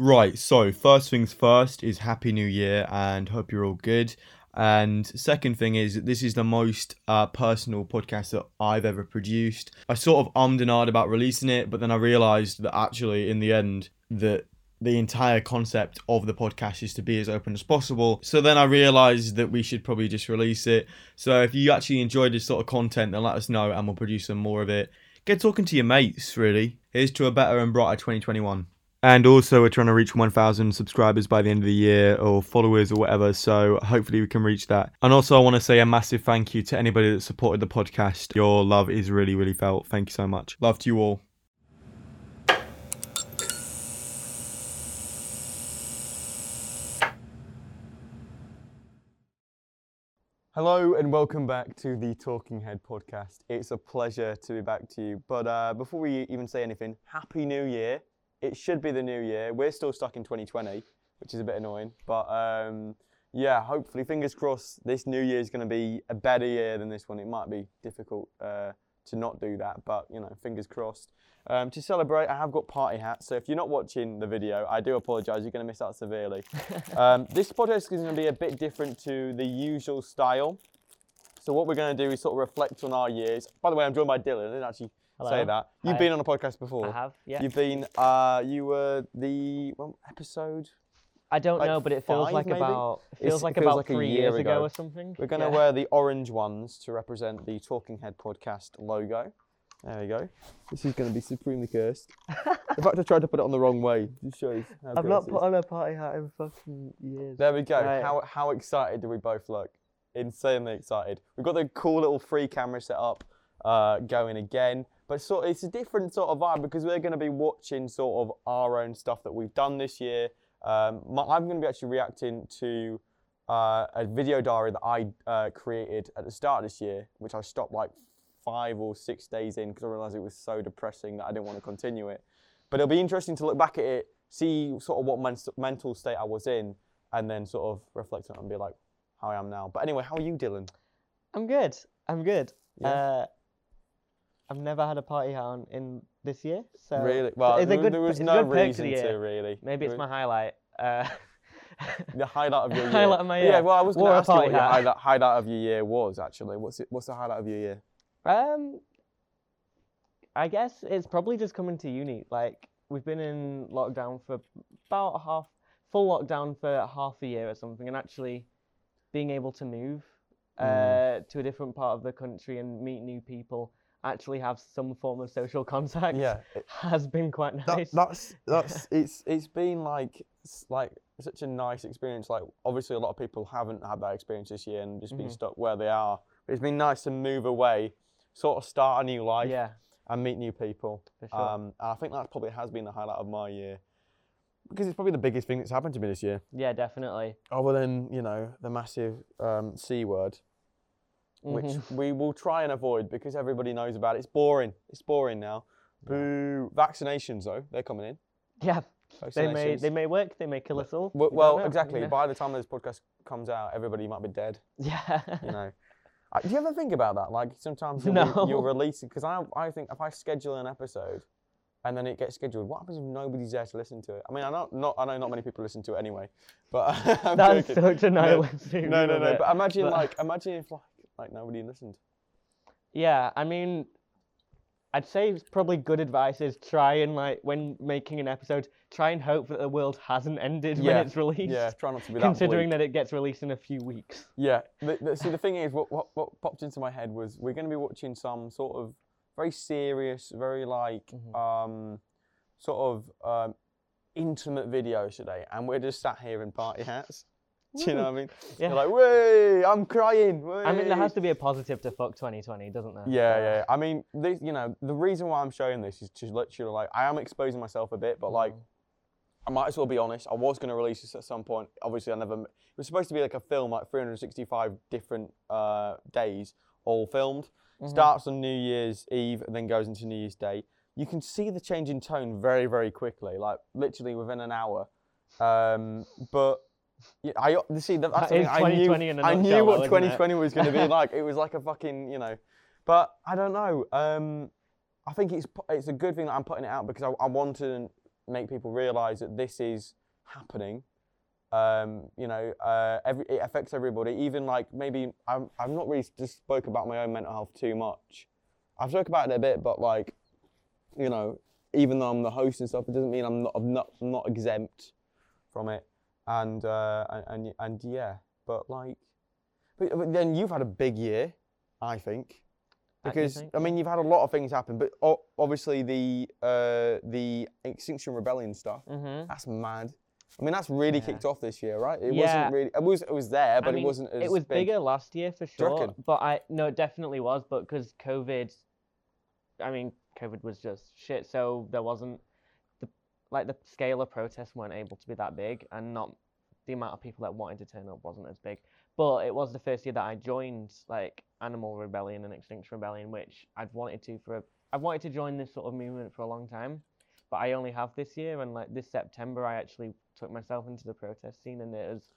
Right, so first things first is Happy New Year and hope you're all good. And second thing is, this is the most uh, personal podcast that I've ever produced. I sort of ummed and ahed about releasing it, but then I realised that actually, in the end, that the entire concept of the podcast is to be as open as possible. So then I realised that we should probably just release it. So if you actually enjoyed this sort of content, then let us know and we'll produce some more of it. Get talking to your mates, really. Here's to a better and brighter 2021. And also, we're trying to reach 1,000 subscribers by the end of the year, or followers, or whatever. So hopefully, we can reach that. And also, I want to say a massive thank you to anybody that supported the podcast. Your love is really, really felt. Thank you so much. Love to you all. Hello and welcome back to the Talking Head podcast. It's a pleasure to be back to you. But uh, before we even say anything, Happy New Year! It should be the new year. We're still stuck in 2020, which is a bit annoying. But um, yeah, hopefully, fingers crossed, this new year is going to be a better year than this one. It might be difficult uh, to not do that, but you know, fingers crossed. Um, to celebrate, I have got party hats. So if you're not watching the video, I do apologise. You're going to miss out severely. um, this podcast is going to be a bit different to the usual style. So what we're going to do is sort of reflect on our years. By the way, I'm joined by Dylan. I didn't actually Hello. say that. You've Hi. been on a podcast before. I have, yeah. You've been. Uh, you were the well, episode. I don't like know, but it feels five, like maybe? about it It's- feels it like feels about like a three year years ago. ago. or something. We're going to Yeah. wear the orange ones to represent the Talking Head podcast logo. There we go. This is going to be supremely cursed. in fact, I tried to put it on the wrong way. Just shows how I've not cursed it put is. on a party hat in fucking years. There we go. Right. How how excited do we both look? Insanely excited. We've got the cool little free camera set up uh, going again, but sort it's a different sort of vibe because we're going to be watching sort of our own stuff that we've done this year. Um, my, I'm going to be actually reacting to uh, a video diary that I uh, created at the start of this year, which I stopped like five or six days in because I realised it was so depressing that I didn't want to continue it. But it'll be interesting to look back at it, see sort of what men- mental state I was in, and then sort of reflect on it and be like how I am now. But anyway, how are you, Dylan? I'm good. I'm good. Yeah. Uh, I've never had a party hat on in this year, so really? Well, it's a there, good, there was no reason to, really. Maybe it's my highlight. Uh, the highlight of your year. highlight of my Yeah, well, I was going to ask you what party your highlight, highlight of your year was actually. What's it? What's the highlight of your year? Um, I guess it's probably just coming to uni. Like we've been in lockdown for about a half, full lockdown for half a year or something, and actually being able to move uh, Mm. to a different part of the country and meet new people, actually have some form of social contact, Yeah, it- has been quite that, nice. that's that's it's it's been like like such a nice experience. Like obviously a lot of people haven't had that experience this year and just been Mhm. stuck where they are. But it's been nice to move away, sort of start a new life yeah, and meet new people. sure. Um, and I think that probably has been the highlight of my year because it's probably the biggest thing that's happened to me this year. yeah, definitely. Other than you know the massive um, c word, which Mhm. we will try and avoid because everybody knows about it. It's boring. It's boring now. Boo. Vaccinations though, they're coming in. yeah, they may they may work. They may kill us all. Well, well exactly. you know? By the time this podcast comes out, everybody might be dead. Yeah. You know. Uh, do you ever think about that? Like sometimes you'll, No. you'll release it because I I think if I schedule an episode and then it gets scheduled, what happens if nobody's there to listen to it? I mean, I know not I know not many people listen to it anyway, but I'm That's joking. such a No, No, no, no. But imagine but- like imagine if like like nobody listened. Yeah, I mean, I'd say it's probably good advice is try and like when making an episode, try and hope that the world hasn't ended Yeah, when it's released. Yeah, try not to be that. Considering bleak. that it gets released in a few weeks. Yeah. The, the, see, the thing is, what, what what popped into my head was we're going to be watching some sort of very serious, very like Mhm. um, sort of um, intimate videos today, and we're just sat here in party hats. Do you know what I mean? Yeah. You're like, way, I'm crying. I mean, there has to be a positive to fuck 2020, doesn't there? Yeah, Uh, yeah. I mean, this, you know, the reason why I'm showing this is to literally like I am exposing myself a bit, but like Mhm. I might as well be honest. I was going to release this at some point. Obviously, I never. It was supposed to be like a film, like 365 different uh, days, all filmed. Mhm. Starts on New Year's Eve and then goes into New Year's Day. You can see the change in tone very, very quickly, like literally within an hour. Um, but yeah, I you see that, that's That is something I knew. 2020 in a I knew nutshell, what though, isn't it? 2020 was going to be like. It was like a fucking, you know. But I don't know. Um, I think it's it's a good thing that I'm putting it out because I, I want to make people realise that this is happening. Um, you know, uh, every, it affects everybody. Even like maybe I'm, I've not really just spoke about my own mental health too much. I've spoke about it a bit, but like, you know, even though I'm the host and stuff, it doesn't mean I'm not I'm not, I'm not exempt from it. And uh, and, and and yeah, but like, but, but then you've had a big year, I think because think? I mean you've had a lot of things happen, but o- obviously the uh, the Extinction Rebellion stuff Mm-hmm. that's mad. I mean that's really Yeah. kicked off this year, right? It Yeah. wasn't really. It was it was there, but I mean, it wasn't as It was big. bigger last year for sure, but I no, it definitely was. But because COVID, I mean, COVID was just shit. So there wasn't like the scale of protests weren't able to be that big, and not the amount of people that wanted to turn up wasn't as big. But it was the first year that I joined like Animal Rebellion and Extinction Rebellion, which I'd wanted to for a, I've wanted to join this sort of movement for a long time, but I only have this year. And like this September, I actually took myself into the protest scene, and it was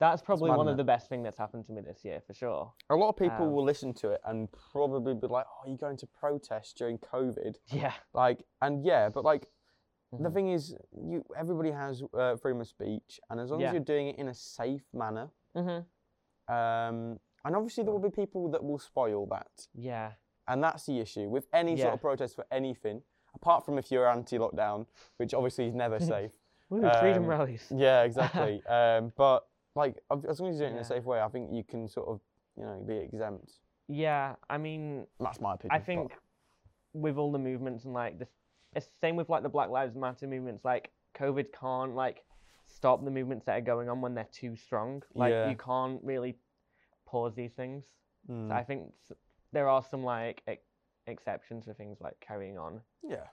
that's probably one of the best thing that's happened to me this year for sure. A lot of people Um, will listen to it and probably be like, "Oh, you going to protest during COVID?" Yeah. Like, and yeah, but like the Mhm. thing is, you everybody has uh, freedom of speech, and as long Yeah. as you're doing it in a safe manner, Mhm. um, and obviously there will be people that will spoil that. Yeah. And that's the issue with any sort of protest for anything, apart from if you're anti-lockdown, which obviously is never safe. Freedom Um, rallies. yeah, exactly. um, but like, as long as you're doing it in a safe way, I think you can sort of, you know, be exempt. Yeah. I mean, That's my opinion. I but- think with all the movements and like the it's the same with like the Black Lives Matter movements, like COVID can't like stop the movements that are going on when they're too strong. Like Yeah. you can't really pause these things. Mm, So I think there are some like ex- exceptions for things like carrying on yeah,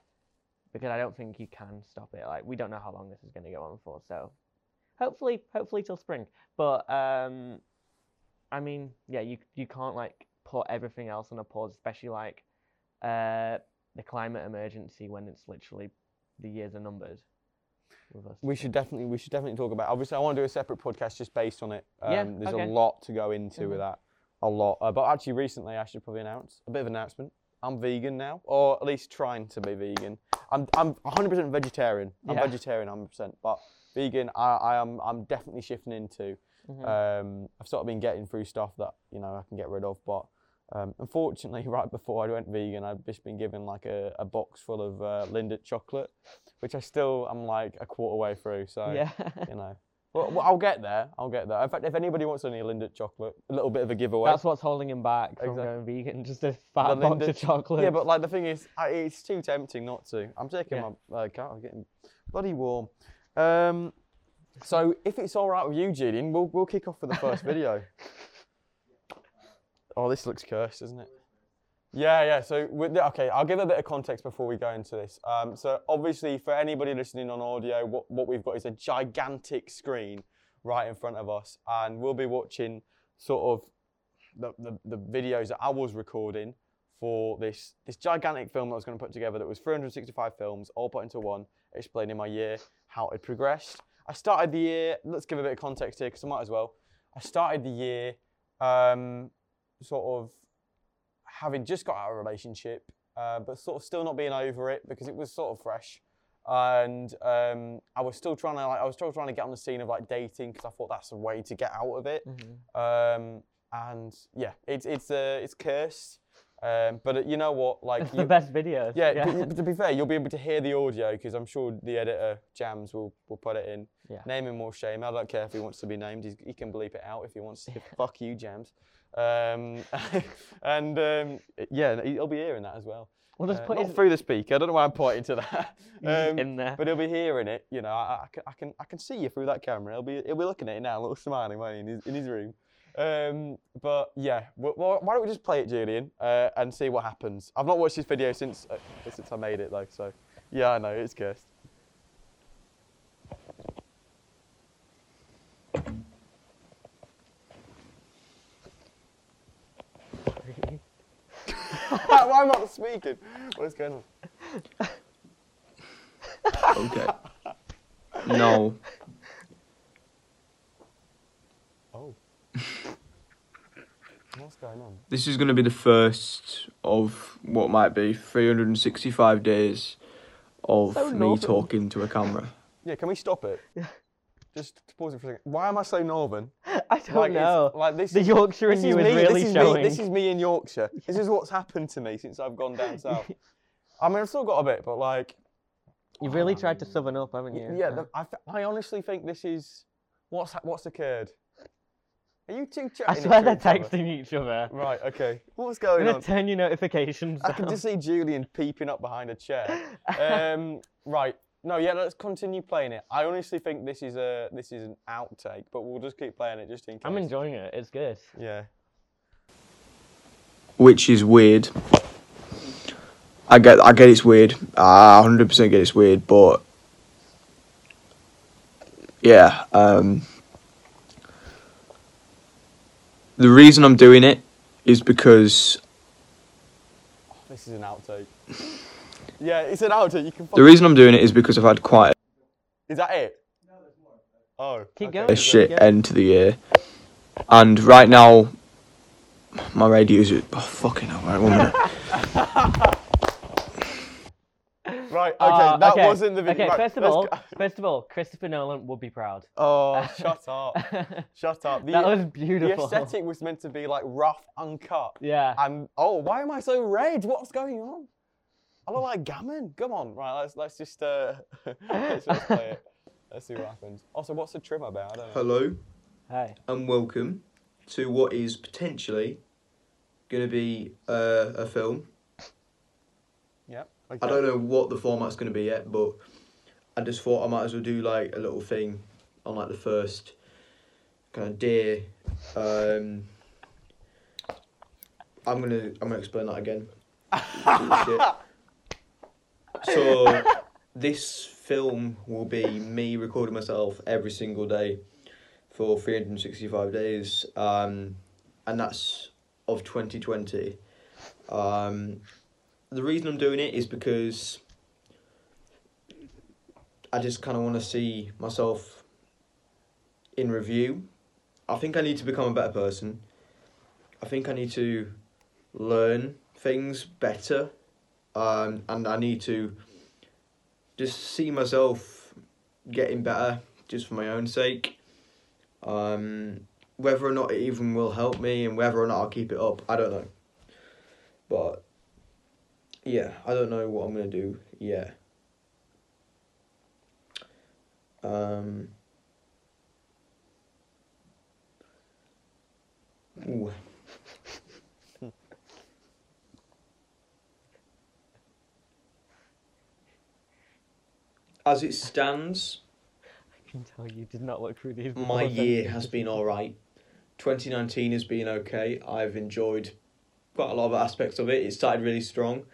because I don't think you can stop it. Like we don't know how long this is going to go on for, so hopefully, hopefully till spring. But um, I mean, yeah, you you can't like put everything else on a pause, especially like uh the climate emergency when it's literally the years are numbered. With us. we should definitely we should definitely talk about. Obviously, I want to do a separate podcast just based on it. Um, Yeah, there's okay. a lot to go into with Mhm. that, a lot. Uh, but actually, recently, I should probably announce a bit of an announcement. I'm vegan now, or at least trying to be vegan. I'm I'm 100% vegetarian. I'm Yeah. vegetarian 100%, but vegan, I, I am I'm definitely shifting into. Mhm. Um, I've sort of been getting through stuff that you know I can get rid of, but um, unfortunately, right before I went vegan, I've just been given like a, a box full of uh, Lindt chocolate, which I still am like a quarter way through. So yeah. you know, well, well, I'll get there. I'll get there. In fact, if anybody wants any Lindt chocolate, a little bit of a giveaway. That's what's holding him back from Exact- going vegan. Just a fat The box Lindt of chocolate. yeah, but like the thing is, I, it's too tempting not to. I'm taking Yeah. my uh, cat. I'm getting bloody warm. Um, so if it's all right with you, Julian, we'll we'll kick off with the first video. Oh, this looks cursed, doesn't it? Yeah, yeah. So, the, okay, I'll give a bit of context before we go into this. Um, so, obviously, for anybody listening on audio, what, what we've got is a gigantic screen right in front of us, and we'll be watching sort of the, the, the videos that I was recording for this this gigantic film that I was going to put together. That was 365 films, all put into one, explaining my year, how it progressed. I started the year. Let's give a bit of context here, because I might as well. I started the year, um, sort of having just got out of a relationship, uh, but sort of still not being over it because it was sort of fresh, and um, I was still trying to like I was still trying to get on the scene of like dating because I thought that's a way to get out of it. Mhm. Um, and yeah, it's it's uh, it's cursed. Um, but uh, you know what? Like It's you, the best videos. yeah, but- but to be fair, you'll be able to hear the audio because I'm sure the editor Jams will will put it in. Yeah. Name him more shame. I don't care if he wants to be named. He's, he can bleep it out if he wants. to. Fuck you, Jams. Um, and um, yeah, he'll be hearing that as well. We'll just Uh, put not his through the speaker. I don't know why I'm pointing to that. Um, in there. but he'll be hearing it. You know, I, I, can, I can I can see you through that camera. He'll be he'll be looking at it now, a little smiling, won't he, in his, in his room. Um, but yeah, well, why don't we just play it, Julian, uh, and see what happens? I've not watched this video since uh, since I made it though, so yeah, I know it's cursed. Why am I not speaking? What's going on? Okay. No. Oh, what's going on? This is going to be the first of what might be 365 days of So me northern. talking to a camera. Yeah, can we stop it? Yeah. Just pause it for a second. Why am I so northern? I don't like, know. Like this the is, Yorkshire in you is me. really this is showing. Me, this is me in Yorkshire. This is what's happened to me since I've gone down south. I mean, I've still got a bit, but like, You've really tried to southern up, haven't you? yeah, the, I, th- I honestly think this is what's what's occurred. Are you two chatting? I swear they're each other? texting each other. Right. Okay. What's going on? turn your notifications I can just see Julian peeping up behind a chair. Um, right. No, yeah, let's continue playing it. I honestly think this is a this is an outtake, but we'll just keep playing it just in case. I'm enjoying it. It's good. Yeah. which is weird. I get, I get it's weird. I 100% get it's weird, but yeah. Um, the reason I'm doing it is because This is an outtake. Yeah, it's an outtake. You can. the reason I'm doing it is because I've had quite Is that it? No, there's more. Oh. Keep okay. going. a Yeah. shit Yeah. end to the year, and right now my radios are oh, fucking hell. Right, one minute. Right. Okay. Uh, that okay, wasn't the video. Okay, Right, first of all, go- first of all, Christopher Nolan would be proud. Oh, shut up. Shut up. The, that was beautiful. the aesthetic was meant to be like rough, uncut. Yeah. And oh, why am I so red? What's going on? I look like gammon. Come on, right? Let's let's just uh, let's just play it. Let's see what happens. Also, what's the trim about? I don't know. Hello. Hey. and welcome to what is potentially going to be uh, a film. Yep. I don't know what the format's going to be yet, but I just thought I might as well do like a little thing on like the first kind of day. Um, I'm gonna I'm gonna explain that again. So this film will be me recording myself every single day for 365 days, um, and that's of 2020. Um, the reason I'm doing it is because I just kind of want to see myself in review. I think I need to become a better person. I think I need to learn things better, um, and I need to just see myself getting better just for my own sake. Um, whether or not it even will help me and whether or not I'll keep it up, I don't know. But yeah, I don't know what I'm gonna do yet. Um. Ooh. As it stands, I can tell you did not look through these. my year has been all right. 2019 has been okay. I've enjoyed quite a lot of aspects of it. It started really strong.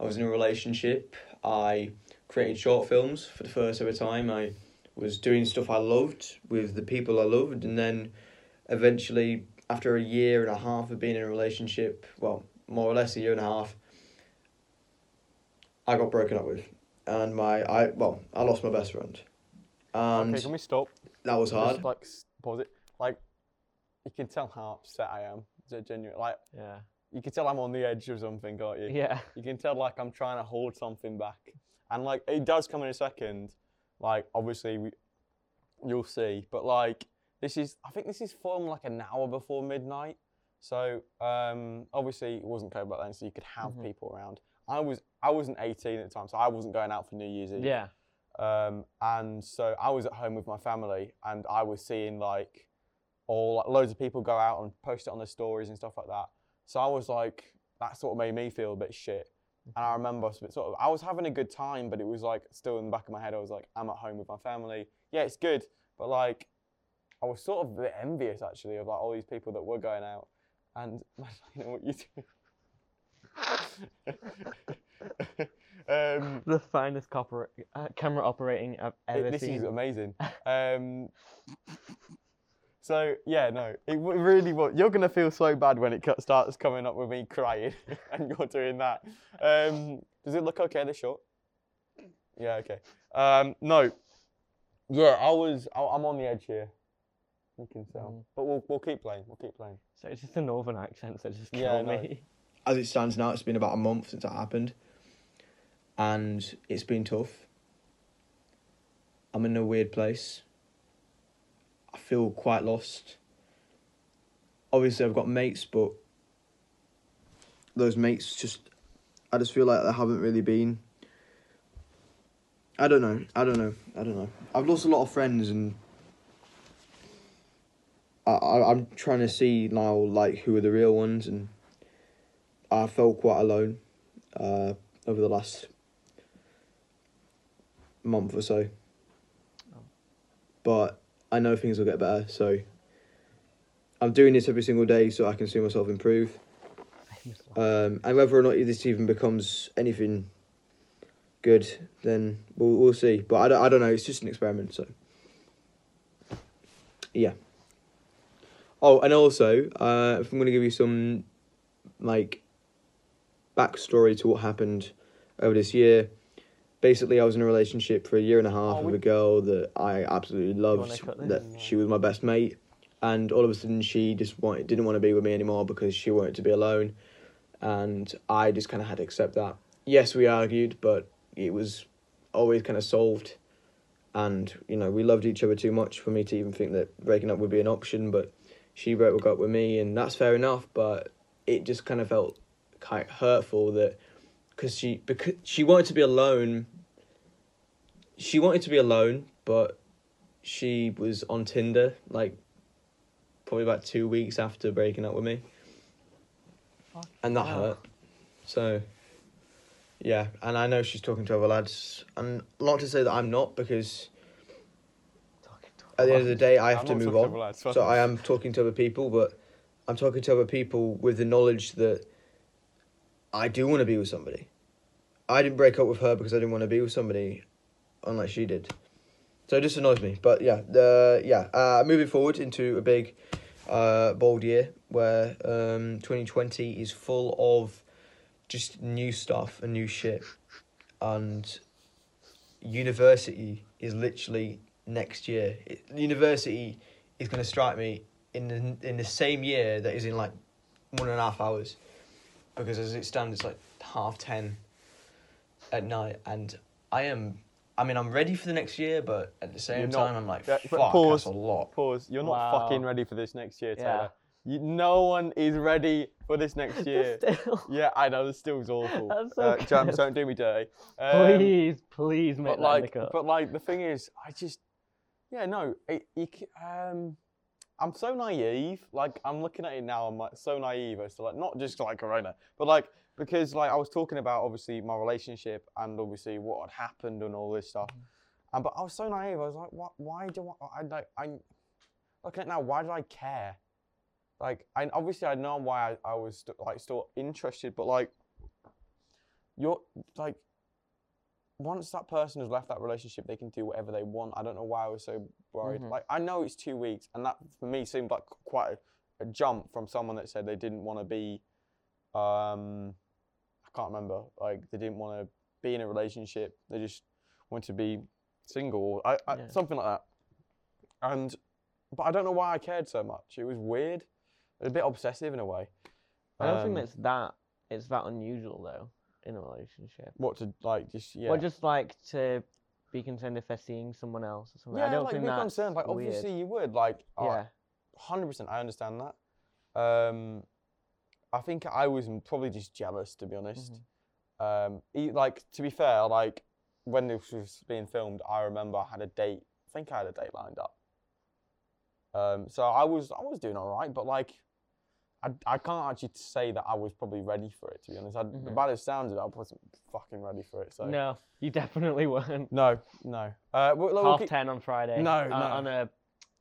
I was in a relationship. I created short films for the first ever time. I was doing stuff I loved with the people I loved, and then eventually, after a year and a half of being in a relationship, well, more or less a year and a half, I got broken up with, and my I well, I lost my best friend, and Okay, can we stop? that was hard. Just like pause it. Like, you can tell how upset I am. Is genuine? Like, Yeah. you can tell I'm on the edge of something, can't you? Yeah. You can tell like I'm trying to hold something back, and like it does come in a second. Like obviously we, you'll see, but like this is I think this is filmed like an hour before midnight. So um, obviously it wasn't COVID back then, so you could have Mhm. people around. I was I wasn't 18 at the time, so I wasn't going out for New Year's Eve. Yeah. Um, and so I was at home with my family, and I was seeing like all like loads of people go out and post it on their stories and stuff like that. So I was like, that sort of made me feel a bit shit. And I remember sort of, I was having a good time, but it was like still in the back of my head. I was like, I'm at home with my family. Yeah, it's good, but like, I was sort of a bit envious actually of like all these people that were going out. And you know what you do. Um, The finest copper, uh, camera operating I've it- ever this seen. is amazing. Um, so yeah, no, it really was. You're gonna feel so bad when it starts coming up with me crying, and you're doing that. Um, does it look okay? The shot? Yeah, okay. Um, no, yeah, I was. I, I'm on the edge here. You can tell, Mm. but we'll we'll keep playing. We'll keep playing. So it's just the northern accents that just kill Yeah, me. As it stands now, it's been about a month since that happened. and it's been tough. I'm in a weird place. I feel quite lost. Obviously, I've got mates, but those mates just, I just feel like they haven't really been. I don't know. I don't know. I don't know. I've lost a lot of friends, and I, I I'm trying to see now like who are the real ones, and I felt quite alone uh, over the last month or so. But I know things will get better, so I'm doing this every single day so I can see myself improve. Um, and whether or not this even becomes anything good, then we'll we'll see. But I don't, I don't know. It's just an experiment, so yeah. Oh, and also, uh, if I'm going to give you some like backstory to what happened over this year. Basically, I was in a relationship for a year and a half Oh, with a girl that I absolutely loved. That she was my best mate, and all of a sudden she just wanted, didn't want to be with me anymore because she wanted to be alone, and I just kind of had to accept that. Yes, we argued, but it was always kind of solved, and you know we loved each other too much for me to even think that breaking up would be an option. But she broke up with me, and that's fair enough. But it just kind of felt quite hurtful that because she because she wanted to be alone. She wanted to be alone, but she was on Tinder like probably about two weeks after breaking up with me, and that hell. hurt. So, yeah, and I know she's talking to other lads, and not to say that I'm not because at the end of the day I have to move on. to lads, So I am talking to other people, but I'm talking to other people with the knowledge that I do want to be with somebody. I didn't break up with her because I didn't want to be with somebody, unlike she did. So it just annoys me. But yeah, the yeah, uh, moving forward into a big, uh, bold year where um, 2020 is full of just new stuff and new shit, and university is literally next year. It, university is going to strike me in the in the same year that is in like one and a half hours, because as it stands, it's like half ten at night, and I am. I mean, I'm ready for the next year, but at the same You're not- time, I'm like, Yeah, but fuck, pause. that's a lot. Pause. You're not Wow. fucking ready for this next year, Yeah. Taylor. You, no one is ready for this next year. Still. yeah, I know. The still's awful. That's so uh, Jams, good. don't do me dirty. Um, please, please make but that like, in the but like, the thing is, I just, yeah, no, it, you, c- um, I'm so naive. Like, I'm looking at it now. I'm like so naive as to like not just like Corona, but like because like I was talking about obviously my relationship and obviously what had happened and all this stuff. Mm-hmm. And but I was so naive. I was like, what? Why do I? I like I'm looking at it now. Why do I care? Like, I obviously I know why I, I was st- like still interested, but like, you're like once that person has left that relationship, they can do whatever they want. I don't know why I was so worried. Mhm. Like, I know it's two weeks, and that for me seemed like quite a, a jump from someone that said they didn't want to be, um, I can't remember, like they didn't want to be in a relationship. They just wanted to be single, I, I, Yeah. something like that. And, but I don't know why I cared so much. It was weird, a bit obsessive in a way. I don't think Um, it's that. It's that unusual though in a relationship. what to like just yeah. Or just like to be concerned if they're seeing someone else or something. yeah, I don't like think be that's concerned. Like weird. obviously you would like. yeah. hundred percent. I understand that. Um, I think I was probably just jealous, to be honest. Mm-hmm. Um, like to be fair, like when this was being filmed, I remember I had a date. I think I had a date lined up. Um, so I was I was doing all right, but like. I, I can't actually say that I was probably ready for it to be honest. I, The Mhm. bad it sounded, I wasn't fucking ready for it. So No, you definitely weren't. no, no. Uh, we'll, we'll Half keep- ten on Friday. No, uh, no. On a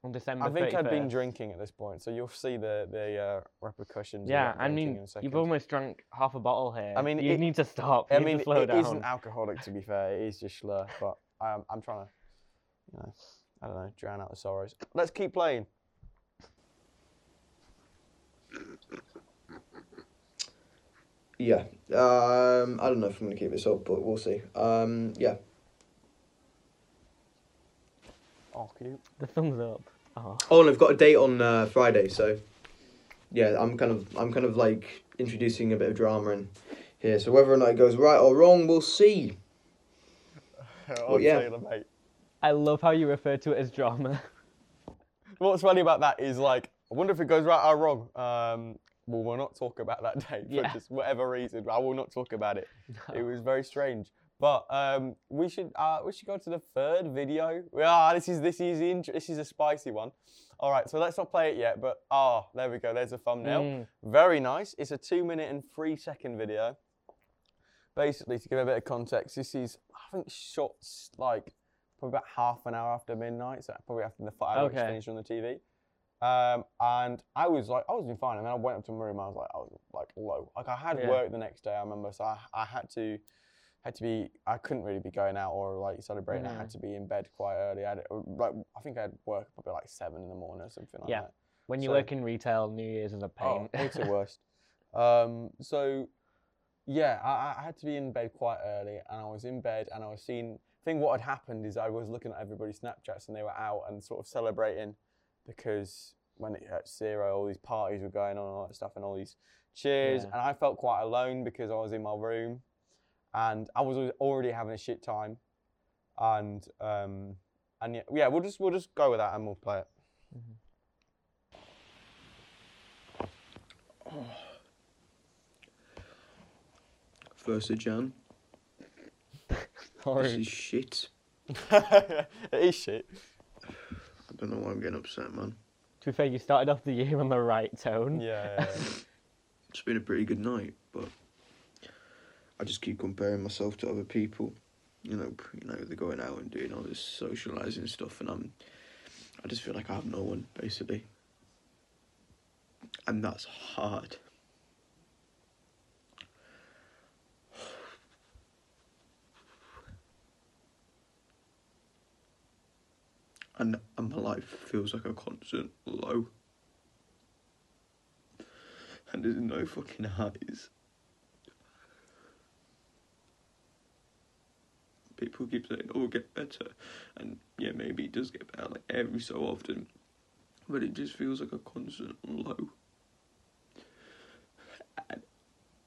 on December. I think i had been drinking at this point, so you'll see the the uh, repercussions. Yeah, I mean, you've almost drunk half a bottle here. I mean, you it- need to stop. You I mean, it isn't alcoholic to be fair. It is just slur, but I'm I'm trying to, you know, I don't know, drown out the sorrows. Let's keep playing. Yeah. Um, I don't know if I'm gonna keep this up, but we'll see. Um, yeah. Oh, cute. the thumbs up. Oh. Oh, and I've got a date on uh, Friday, so yeah, I'm kind of I'm kind of like introducing a bit of drama in here. So whether or not it goes right or wrong, we'll see. on yeah. Taylor. I love how you refer to it as drama. What's funny about that is like, I wonder if it goes right or wrong. Um, well, we'll not talk about that day for Yeah. just whatever reason. I will not talk about it. It was very strange. But um, we should uh, we should go to the third video. Ah, this is this is int- this is a spicy one. All right, so let's not play it yet. But ah, there we go. There's a thumbnail. Mm. Very nice. It's a two minute and three second video. Basically, to give a bit of context, this is I think shots like probably about half an hour after midnight, so probably after the fireworks Okay. finished on the TV. Um, and I was like, I was doing fine, and then I went up to my room. And I was like, I was like low. Like I had Yeah. work the next day. I remember, so I, I had to had to be. I couldn't really be going out or like celebrating. I had Mm. to be in bed quite early. I had like I think I had work probably like seven in the morning or something like Yeah. that. When you So- work in retail, New Year's is a pain. Oh, it's the worst. um, so, yeah, I, I had to be in bed quite early, and I was in bed, and I was seeing. I think what had happened is I was looking at everybody's Snapchats, and they were out and sort of celebrating because when it hit zero, all these parties were going on, and all that stuff, and all these cheers, Yeah. and I felt quite alone because I was in my room, and I was already having a shit time, and um, and yeah, yeah, we'll just we'll just go with that and we'll play it. First of Jan. This is shit. it is shit. I don't know why I'm getting upset, man. To be fair, you started off the year on the right tone. Yeah. yeah, yeah. It's been a pretty good night, but I just keep comparing myself to other people. You know, you know, they're going out and doing all this socializing stuff, and I'm, I just feel like I have no one, basically, and that's hard. And, and my life feels like a constant low. And there's no fucking highs. People keep saying, "Oh, get better," and yeah, maybe it does get better, like every so often. But it just feels like a constant low. And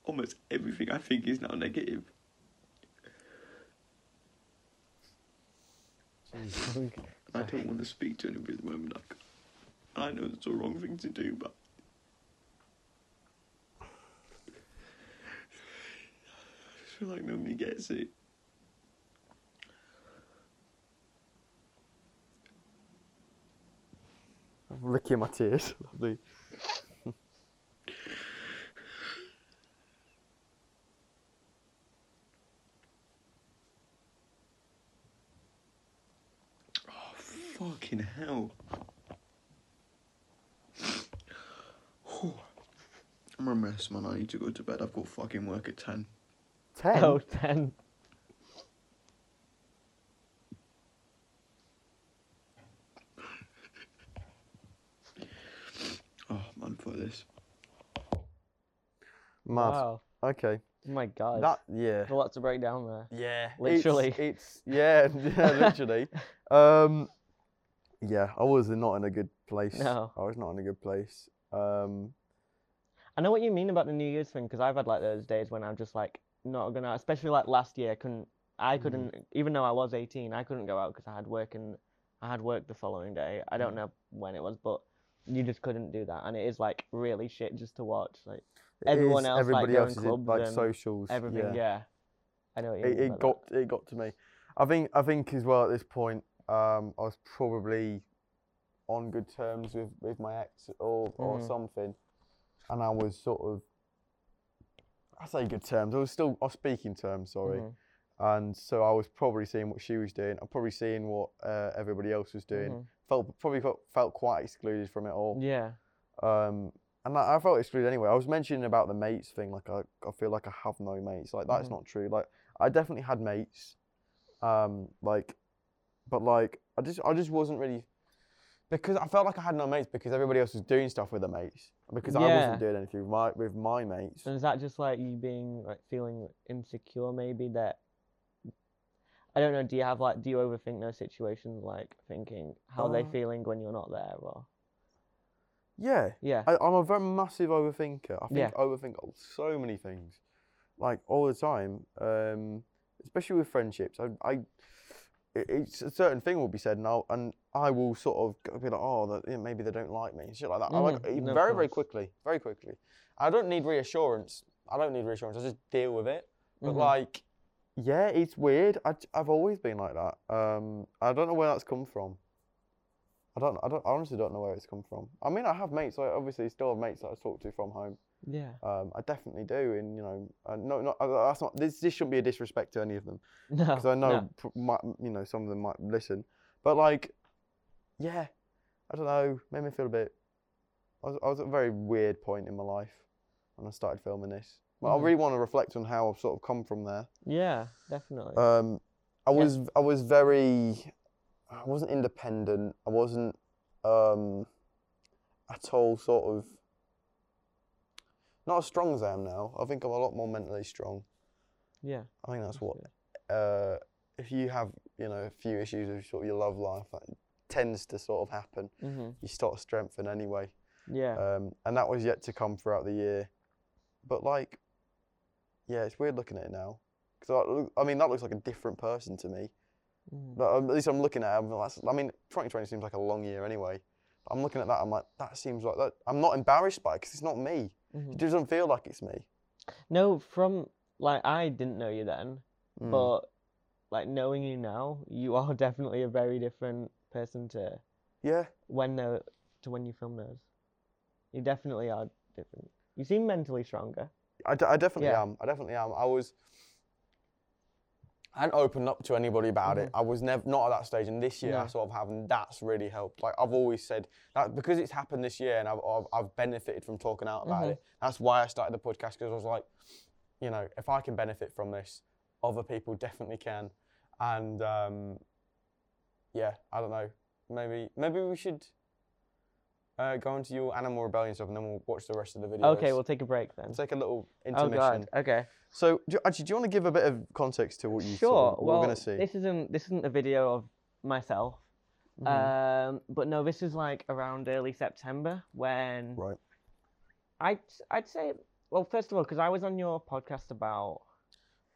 almost everything I think is now negative. And I don't want to speak to anybody at the moment. Like, I know it's the wrong thing to do, but I just feel like nobody gets it. I'm Licking my tears. Lovely. Oh, fucking hell. I'm a mess, man. I need to go to bed. I've got fucking work at 10. Ten. Oh, 10. Oh, man, for this. Mad. Wow. Okay. Oh my god. That yeah. a lot to break down there. Yeah. Literally. It's, it's yeah, yeah, literally. um, yeah, I was not in a good place. No. I was not in a good place. Um, I know what you mean about the New Year's thing because I've had like those days when I'm just like not gonna, especially like last year, I couldn't, I Mm. couldn't, even though I was 18, I couldn't go out because I had work and I had work the following day. I Mm. don't know when it was, but you just couldn't do that, and it is like really shit just to watch. Like it Everyone is- else, like, everybody going else is in, clubs like and socials. everything, yeah. I know what you it, mean. it got it got to me. I think I think as well at this point, um, I was probably on good terms with, with my ex or or Mm. something, and I was sort of. I say good terms. I was still on speaking terms. Sorry. Mhm, and so I was probably seeing what she was doing. I'm probably seeing what uh, everybody else was doing. mhm. Felt probably felt, felt quite excluded from it all. Yeah. Um, and I, I felt excluded anyway. I was mentioning about the mates thing. Like I, I feel like I have no mates. Like that's Mhm. not true. Like I definitely had mates. Um, like, but like I just I just wasn't really because I felt like I had no mates because everybody else was doing stuff with their mates because I Yeah. wasn't doing anything with my with my mates. And is that just like you being like feeling insecure maybe that I don't know, do you have like do you overthink those situations like thinking how are they Uh, feeling when you're not there or Yeah. Yeah. I, I'm a very massive overthinker. I think Yeah. I overthink so many things, like all the time. Um, especially with friendships. I, I it's a certain thing will be said, and I'll, and I will sort of be like, oh, that, maybe they don't like me, shit like that. I like Mm, no, very, very quickly, very quickly. I don't need reassurance. I don't need reassurance. I just deal with it. But Mhm. like, yeah, it's weird. I, have always been like that. Um, I don't know where that's come from. I don't. I don't. I honestly don't know where it's come from. I mean, I have mates. I obviously still have mates that I talk to from home. Yeah. Um, I definitely do, and you know, uh, no, not uh, that's not. This this shouldn't be a disrespect to any of them No. because I know, no. pr- might, you know, some of them might listen. But like, yeah, I don't know. Made me feel a bit. I was, I was at a very weird point in my life when I started filming this. But I Mhm. really want to reflect on how I've sort of come from there. Yeah, definitely. Um, I Yeah. was I was very I wasn't independent. I wasn't um, at all sort of not as strong as I am now. I think I'm a lot more mentally strong. yeah. I think that's what uh, if you have you know a few issues with sort of your love life that tends to sort of happen. Mhm. You start to strengthen anyway, Yeah. um, and that was yet to come throughout the year. But like, yeah, it's weird looking at it now because I, I mean that looks like a different person to me. Mhm. But um, at least I'm looking at it. I mean, 2020 seems like a long year anyway. But I'm looking at that. I'm like, that seems like that. I'm not embarrassed by it because it's not me. Mhm. It doesn't feel like it's me. No, from like I didn't know you then, Mm. but like knowing you now, you are definitely a very different person to yeah, when the to when you film those. You definitely are different. You seem mentally stronger. I, d- I definitely Yeah. am. I definitely am. I was. I hadn't opened up to anybody about it. Mhm. I was never not at that stage, and this year I No. sort of have, and that's really helped. Like I've always said that because it's happened this year, and I've I've, I've benefited from talking out about Mhm. it. That's why I started the podcast because I was like, you know, if I can benefit from this, other people definitely can, and um, yeah, I don't know. Maybe maybe we should uh, go into your animal rebellion stuff, and then we'll watch the rest of the video. Okay, we'll take a break then. We'll take a little Oh god. Okay. So, do, actually, do you want to give a bit of context to what you Sure. sort of, what well, we're going to see? this isn't this isn't a video of myself. Mhm. Um, but no, this is like around early September when right. I'd I'd say well first of all because I was on your podcast about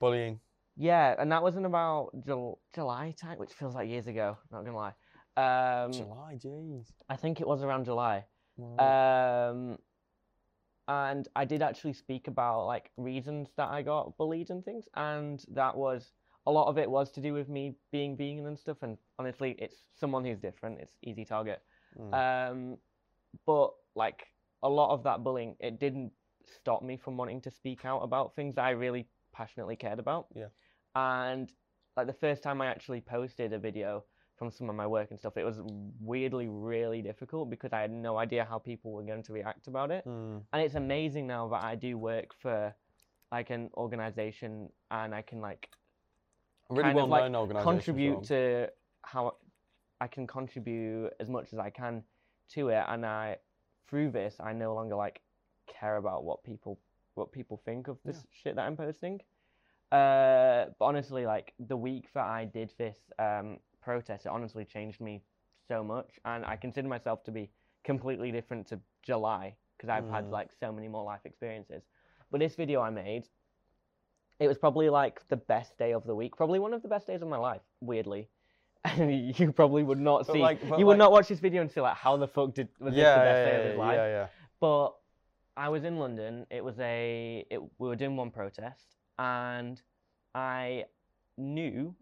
Bullying. yeah and that wasn't about Jul- July time which feels like years ago not gonna lie um July, jeez. I think it was around July Right. um and I did actually speak about like reasons that I got bullied and things and that was a lot of it was to do with me being vegan and stuff and honestly it's someone who's different it's easy target Mm. um, but like a lot of that bullying, it didn't stop me from wanting to speak out about things that I really passionately cared about. Yeah. And like the first time I actually posted a video from some of my work and stuff, it was weirdly really difficult because I had no idea how people were going to react about it. Mm. And it's amazing now that I do work for like an organization and I can like really kind well of, like, contribute to how I can contribute as much as I can to it, and I through this I no longer like care about what people what people think of this shit that I'm posting. Uh, but honestly, like the week that I did this um, protest, it honestly changed me so much, and I consider myself to be completely different to July because I've had Mm. like so many more life experiences. But this video I made, it was probably like the best day of the week, probably one of the best days of my life. Weirdly, you probably would not But see. like- you would not watch this video and see like how the fuck did was yeah, this the best yeah, day yeah, of his life? yeah, yeah. But I was in London. It was a it, we were doing one protest, and I knew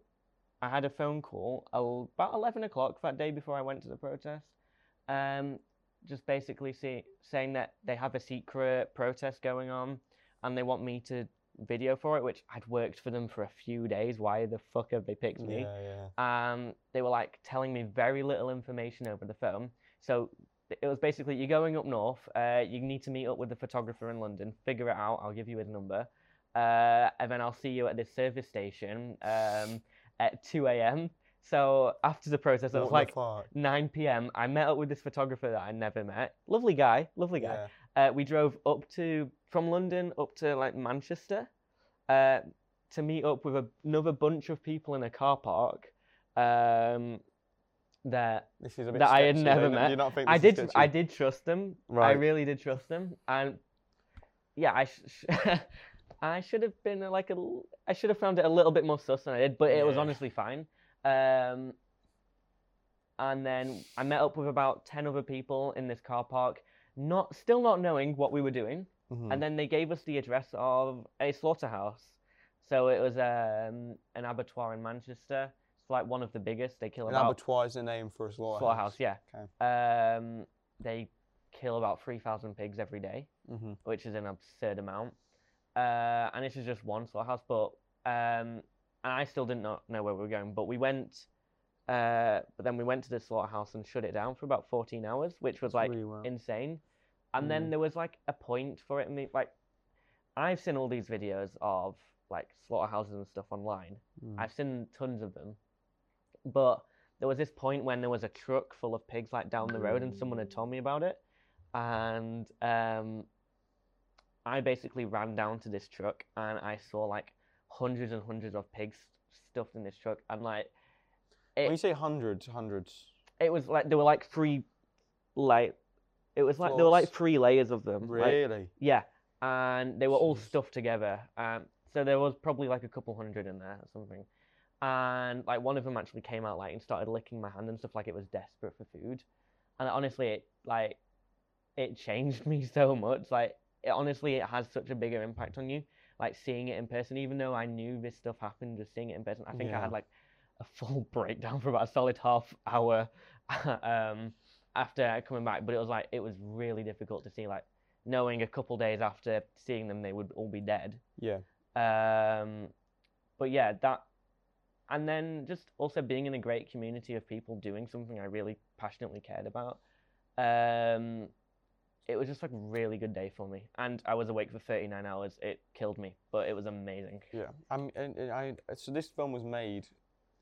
I had a phone call about eleven o'clock that day before I went to the protest. Um, just basically see, saying that they have a secret protest going on, and they want me to video for it. Which I'd worked for them for a few days. Why the fuck have they picked me? Yeah, yeah. um, they were like telling me very little information over the phone. So it was basically you're going up north. Uh, you need to meet up with the photographer in London. Figure it out. I'll give you his number, uh, and then I'll see you at this service station um, at 2 a.m. So after the process, it was like fuck? 9 p.m. I met up with this photographer that I never met. Lovely guy, lovely guy Yeah. uh, we drove up to from London up to like Manchester uh, to meet up with a, another bunch of people in a car park. Um, that This is a bit that I had never met. You not think I did I did trust them. I really did trust them, and yeah, I sh- I should have been uh, like a I should have found it a little bit more sus than I did, but it was honestly fine. Um, and then I met up with about ten other people in this car park, not still not knowing what we were doing. Mhm. And then they gave us the address of a slaughterhouse. So it was um, an abattoir in Manchester. It's like one of the biggest. They kill An about abattoir is the name for a slaughterhouse. slaughterhouse, yeah. Okay. Um, they kill about three thousand pigs every day, hmm which is an absurd amount. Uh, and this is just one slaughterhouse, but um, and I still didn't know, know where we were going. But we went, uh, but then we went to the slaughterhouse and shut it down for about fourteen hours, which was like really well. insane. And Mm. then there was like a point for it. And me, like, I've seen all these videos of like slaughterhouses and stuff online. Mm. I've seen tons of them, but there was this point when there was a truck full of pigs like down the road, and someone had told me about it, and um, I basically ran down to this truck and I saw like hundreds and hundreds of pigs stuffed in this truck, and like when you say hundreds, hundreds. it was like there were like three, like it was like there were like three layers of them. like- Really? yeah, and they were all stuffed together. Um, so there was probably like a couple hundred in there or something. And like one of them actually came out like and started licking my hand and stuff like it was desperate for food. And honestly, it like it changed me so much. Like it, honestly, it has such a bigger impact on you. Like seeing it in person, even though I knew this stuff happened, just seeing it in person, I think I had like a full breakdown for about a solid half hour um, after coming back. But it was like it was really difficult to see like knowing a couple days after seeing them they would all be dead. Yeah. Um, but yeah, that, and then just also being in a great community of people doing something I really passionately cared about. Um, it was just like a really good day for me, and I was awake for 39 hours. It killed me, but it was amazing. Yeah. Um, and, and I, so this film was made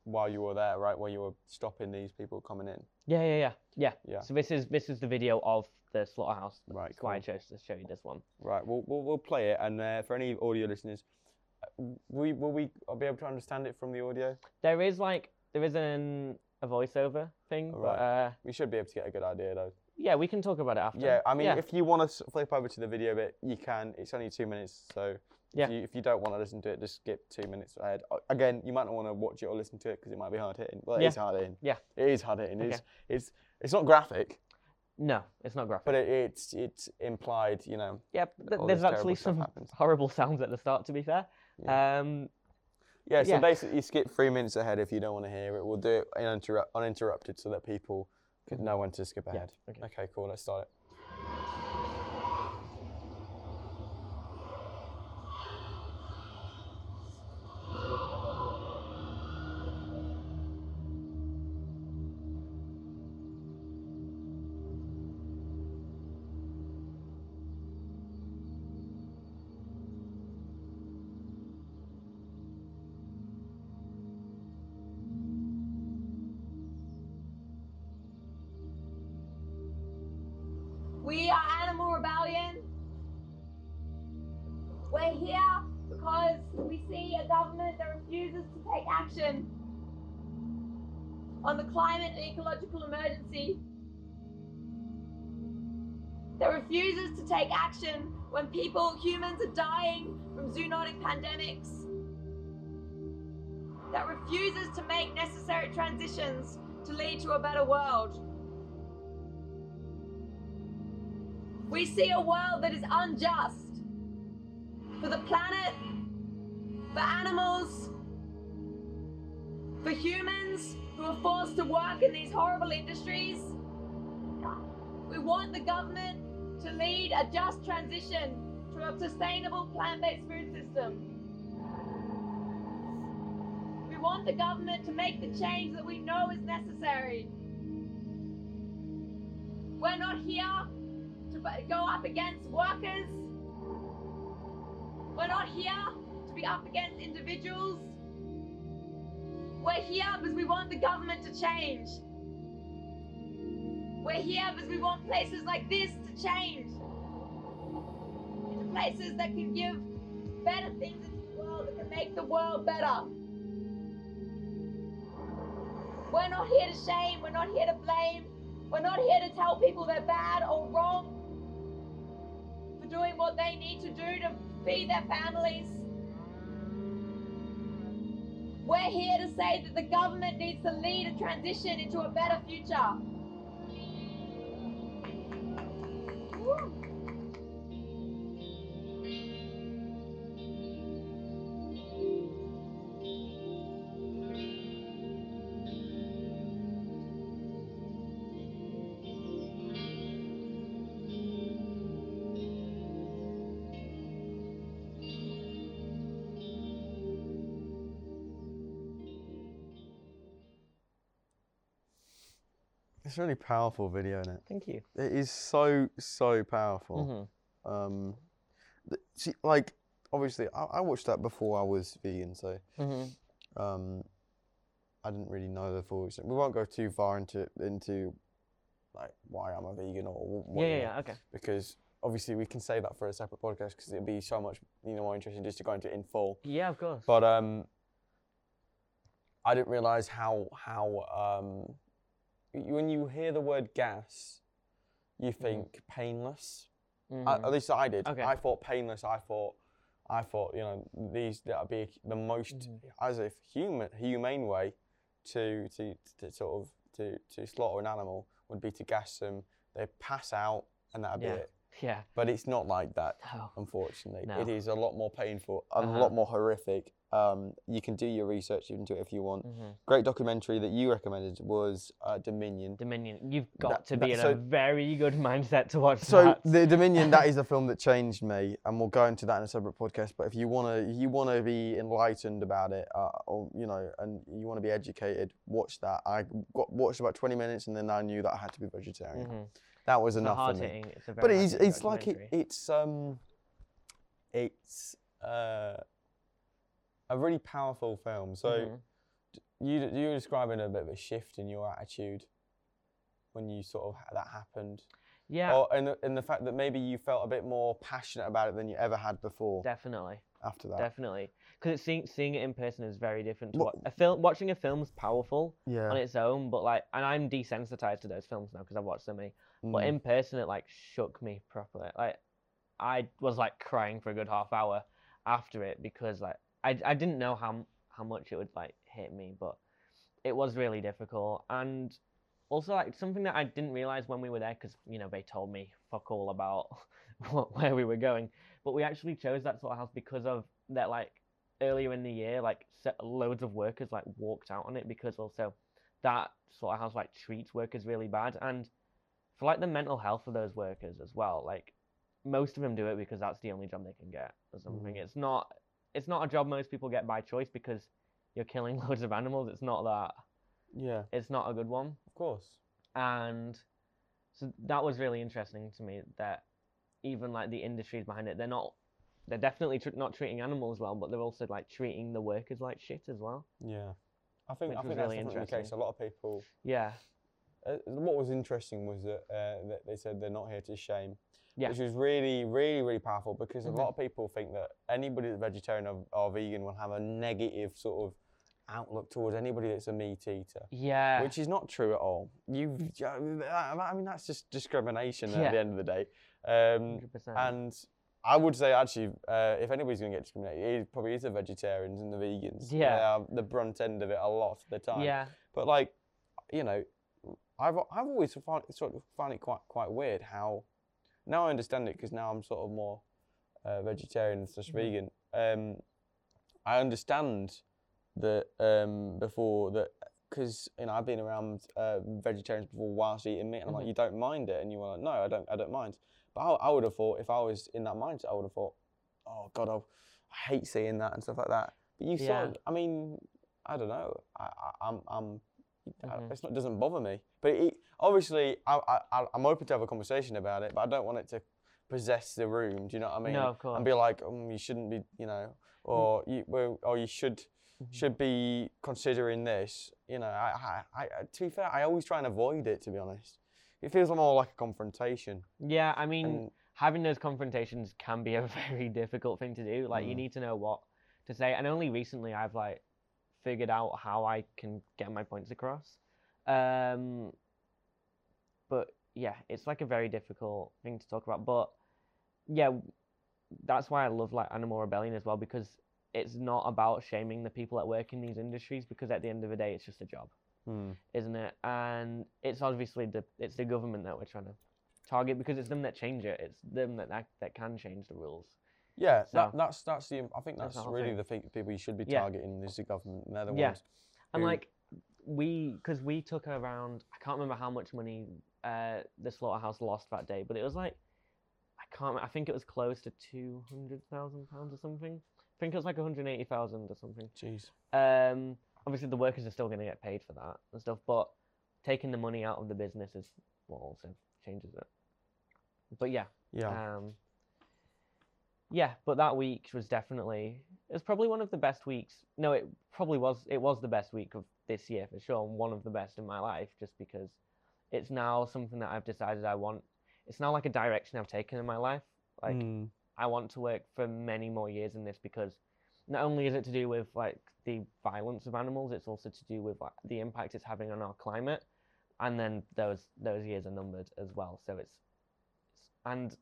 while you were there, right? While you were stopping these people coming in. Yeah, yeah, yeah, yeah. Yeah. So this is this is the video of the slaughterhouse. Right. That's why I Cool. chose to show you this one. Right. We'll, we'll we'll play it, and uh, for any audio listeners, uh, we will we be able to understand it from the audio? There is like there is an a voiceover thing, Right. but uh, We should be able to get a good idea though. Yeah, we can talk about it after. Yeah. I mean, yeah. if you want to flip over to the video bit, you can. It's only two minutes, so. Yeah. If you, if you don't want to listen to it, just skip two minutes ahead. Uh, Again, you might not want to watch it or listen to it because it might be hard hitting. Well, it Yeah. is hard hitting. Yeah. It is hard hitting. It's, it's it's not graphic, no, it's not graphic. but it, it's it's implied. You know. Yeah, th- all there's this terrible actually stuff some happens. horrible sounds at the start. To be fair, um, Yeah, so Yeah. basically you skip three minutes ahead if you don't want to hear it. We'll do it uninterru- uninterrupted so that people know when to skip Mm-hmm. Yeah, ahead. okay. okay, cool. Let's start it. Transitions to lead to a better world. We see a world that is unjust for the planet, for animals, for humans who are forced to work in these horrible industries. We want the government to lead a just transition to a sustainable plant based food system. We want the government to make the change that we know is necessary. We're not here to go up against workers. We're not here to be up against individuals. We're here because we want the government to change. We're here because we want places like this to change. Into places that can give better things into the world, that can make the world better. We're not here to shame, we're not here to blame, we're not here to tell people they're bad or wrong for doing what they need to do to feed their families. We're here to say that the government needs to lead a transition into a better future. Woo. It's a really powerful video, isn't it? Thank you. It is so so powerful. Mhm. Um, see, like obviously, I, I watched that before I was vegan, so Mhm. um, I didn't really know the full extent. We won't go too far into into like why I'm a vegan or wh- what, Yeah, yeah, yeah. Okay. because obviously we can save that for a separate podcast because it'd be so much you know more interesting just to go into it in full. Yeah, of course. But um, I didn't realize how how um, when you hear the word gas, you think painless. I- Mhm. at least I did. Okay. I thought painless. I thought, I thought you know these that would be the most Mhm. as if human humane way to, to to sort of to to slaughter an animal would be to gas them. They pass out and that'd Yeah. be it. Yeah. But it's not like that. Oh. Unfortunately, No. it is a lot more painful, and Uh-huh. a lot more horrific. Um, you can do your research into it if you want. Mhm. Great documentary that you recommended was uh, Dominion. Dominion. You've got That- to that- be in so- a very good mindset to watch So that. the Dominion, that is a film that changed me, and we'll go into that in a separate podcast. But if you wanna, you wanna be enlightened about it, uh, or you know, and you wanna be educated, watch that. I got watched about twenty minutes, and then I knew that I had to be vegetarian. Mhm. That was It's enough for me. hitting. It's a very But it's it's like it, it's um, it's uh, a really powerful film. So Mhm. you you were describing a bit of a shift in your attitude when you sort of that happened. Yeah, Or and the, and the fact that maybe you felt a bit more passionate about it than you ever had before definitely. after that. Definitely, because seeing seeing it in person is very different. To What- a film, watching a film's powerful yeah. on its own, but like, and I'm desensitized to those films now because I've watched so many. But Mm. in person, it like shook me properly. Like, I was like crying for a good half hour after it because like I I didn't know how how much it would like hit me, but it was really difficult and. Also, like something that I didn't realize when we were there, because you know they told me fuck all about what, where we were going, but we actually chose that sort of house because of that. Like earlier in the year, like loads of workers like walked out on it because also that sort of house like treats workers really bad, and for like the mental health of those workers as well. Like most of them do it because that's the only job they can get or something. Mm-hmm. It's not it's not a job most people get by choice because you're killing loads of animals. It's not that. yeah, It's not a good one of course. and so that was really interesting to me that even like the industries behind it they're not they're definitely tr- not treating animals well but they're also like treating the workers like shit as well Yeah, I think I think that's really definitely the case. A lot of people. yeah Uh, what was interesting was that, uh, that they said they're not here to shame, Yeah. which was really, really, really powerful because Mhm. a lot of people think that anybody that's vegetarian or, or vegan will have a negative sort of outlook towards anybody that's a meat eater. yeah which is not true at all. You, I mean, that's just discrimination at the end of the day. Um, 100%. and I would say actually, uh, if anybody's going to get discriminated, it probably is the vegetarians and the vegans. Yeah. they are the brunt end of it a lot of the time. yeah But like, you know, I've I've always found sort of found it quite quite weird how now I understand it because now I'm sort of more uh, vegetarian slash Mhm. vegan. Um, I understand that um, before that because you know I've been around uh, vegetarians before whilst eating meat, and I'm like, Mhm. you don't mind it, and you were like, no, I don't, I don't mind. But I, I would have thought if I was in that mindset, I would have thought, oh God, I'll, I hate seeing that and stuff like that. But you sort Yeah. of, I mean, I don't know. I, I, I'm, I'm I- Mhm. it's not doesn't bother me. But it, obviously, I, I, I'm open to have a conversation about it, but I don't want it to possess the room. Do you know what I mean? No, of course. And be like, um, you shouldn't be, you know, or you, well, or you should Mhm. should be considering this. You know, I, I, I, to be fair, I always try and avoid it. To be honest, it feels more like a confrontation. yeah i mean And having those confrontations can be a very difficult thing to do. Like you Mm. need to know what to say. And only recently i've like figured out how i can get my points across. Um but yeah it's like a very difficult thing to talk about. But yeah that's why i love like animal rebellion as well because it's not about shaming the people that work in these industries because at the end of the day, it's just a job, Hmm. isn't it? And it's obviously the it's the government that we're trying to target because it's them that change it. It's them that that, that can change the rules. Yeah, that, that's that's the. I think That's that's, the really thing. the thing, people you should be Yeah. targeting is the government. They're the Yeah. ones. And who- like we, because we took around, I can't remember how much money uh, the slaughterhouse lost that day, but it was like, I can't. I think it was close to two hundred thousand pounds or something. I think it was like one hundred eighty thousand or something. Jeez. Um, obviously the workers are still going to get paid for that and stuff, but taking the money out of the business is what also changes it. But yeah, Yeah. um, yeah, but that week was definitely it was probably one of the best weeks. No, it probably was. It was the best week of this year for sure, and one of the best in my life, just because it's now something that I've decided I want. It's now like a direction I've taken in my life. Like Mm. I want to work for many more years in this because not only is it to do with like the violence of animals, it's also to do with like, the impact it's having on our climate, and then those those years are numbered as well. So it's, it's and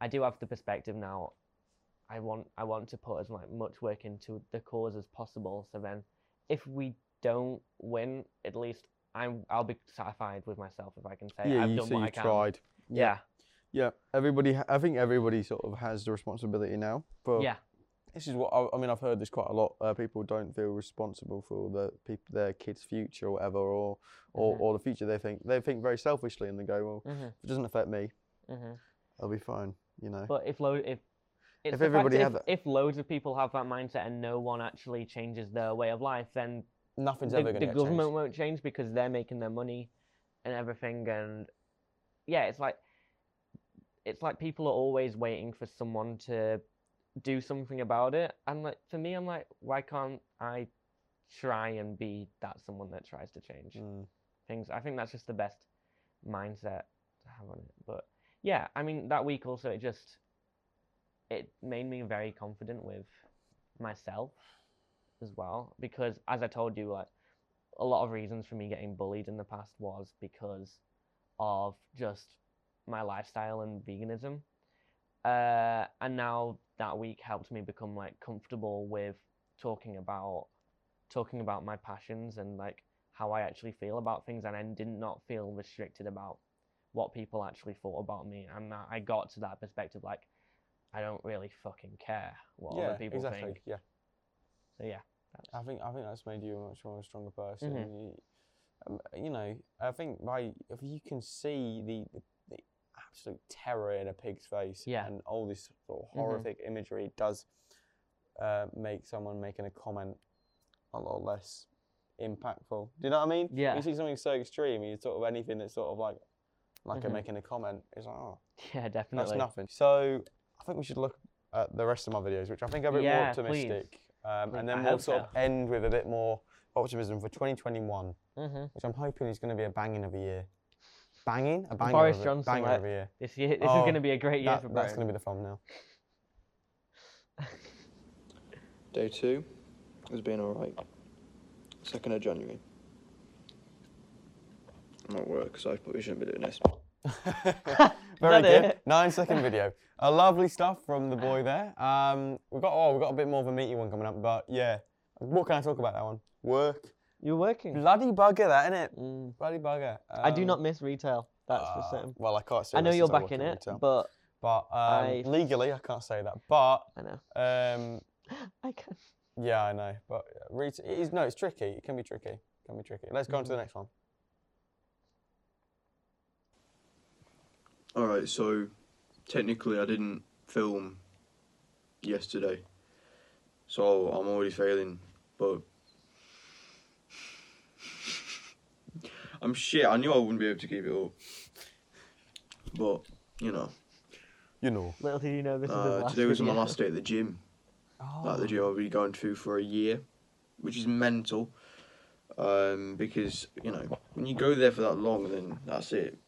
I do have the perspective now. I want I want to put as like much work into the cause as possible. So then, if we don't win, at least I'm I'll be satisfied with myself if I can say yeah, I've you done what I can. tried. Yeah, Yeah, everybody. I think everybody sort of has the responsibility now. For yeah, This is what I, I mean. I've heard this quite a lot. Uh, people don't feel responsible for the people, their kids' future or whatever, or or, Mhm. or the future. They think they think very selfishly, and they go, "Well, hmm if it doesn't affect me, hmm I'll be fine." You know. But if lo- if it's If the everybody if, that- if loads of people have that mindset and no one actually changes their way of life, then Nothing's the, ever going the to get government changed. won't change because they're making their money and everything. And yeah, it's like it's like people are always waiting for someone to do something about it. And like for me, I'm like, why can't I try and be that someone that tries to change? Mm. things. I think that's just the best mindset to have on it. But yeah, I mean that week also it just it made me very confident with myself as well because as I told you like a lot of reasons for me getting bullied in the past was because of just my lifestyle and veganism. Uh, and now that week helped me become like comfortable with talking about talking about my passions and like how I actually feel about things, and I did not feel restricted about what people actually thought about me, and that I got to that perspective like I don't really fucking care what yeah, other people exactly. think. Yeah. So yeah, I think I think that's made you a much more stronger person. Mhm. You, um, you know, I think by if you can see the, the absolute terror in a pig's face Yeah. and all this sort of Mhm. horrific imagery, does uh, make someone making a comment a lot less impactful. Do you know what I mean? Yeah. You see something so extreme, you sort of anything that's sort of like like a Mhm. making a comment is like, oh, yeah, definitely. that's nothing. So I think we should look at the rest of my videos, which I think are a bit more Yeah, please. optimistic. Um, and I then we'll hope sort of end with a bit more optimism for 2021, hmm which I'm hoping is going to be a banging of a year. Banging? A banger Boris of a, Johnson, banger like, of year. This year, this is Oh, going to be a great year That- for that's Britain. going to be the thumbnail. Day two has been alright. 2nd of January. I'm at work, so I probably shouldn't be doing this. Very good. it? Nine second video. A lovely stuff from the boy there. Um, we've got oh, we've got a bit more of a meaty one coming up, but yeah. What can I talk about that one? Work. You're working. Bloody bugger, that isn't it? Mm. Bloody bugger. I do Um, not miss retail. That's for uh, certain. Well, I can't say. I know you're back in it, retail. but but um, I- legally I can't say that. But I know. um, I can. yeah, I know. But uh, retail, it is, no, it's tricky. It can be tricky. It can be tricky. Let's go on to the next one. Alright, so technically I didn't film yesterday. So I'm already failing, but I'm shit. I knew I wouldn't be able to keep it up. But, you know, You know. Little did you know this is his uh, last today was my last day at the gym. Oh. Like the gym I'll be going to for a year, which is mental. Um, because, you know, when you go there for that long, then that's it.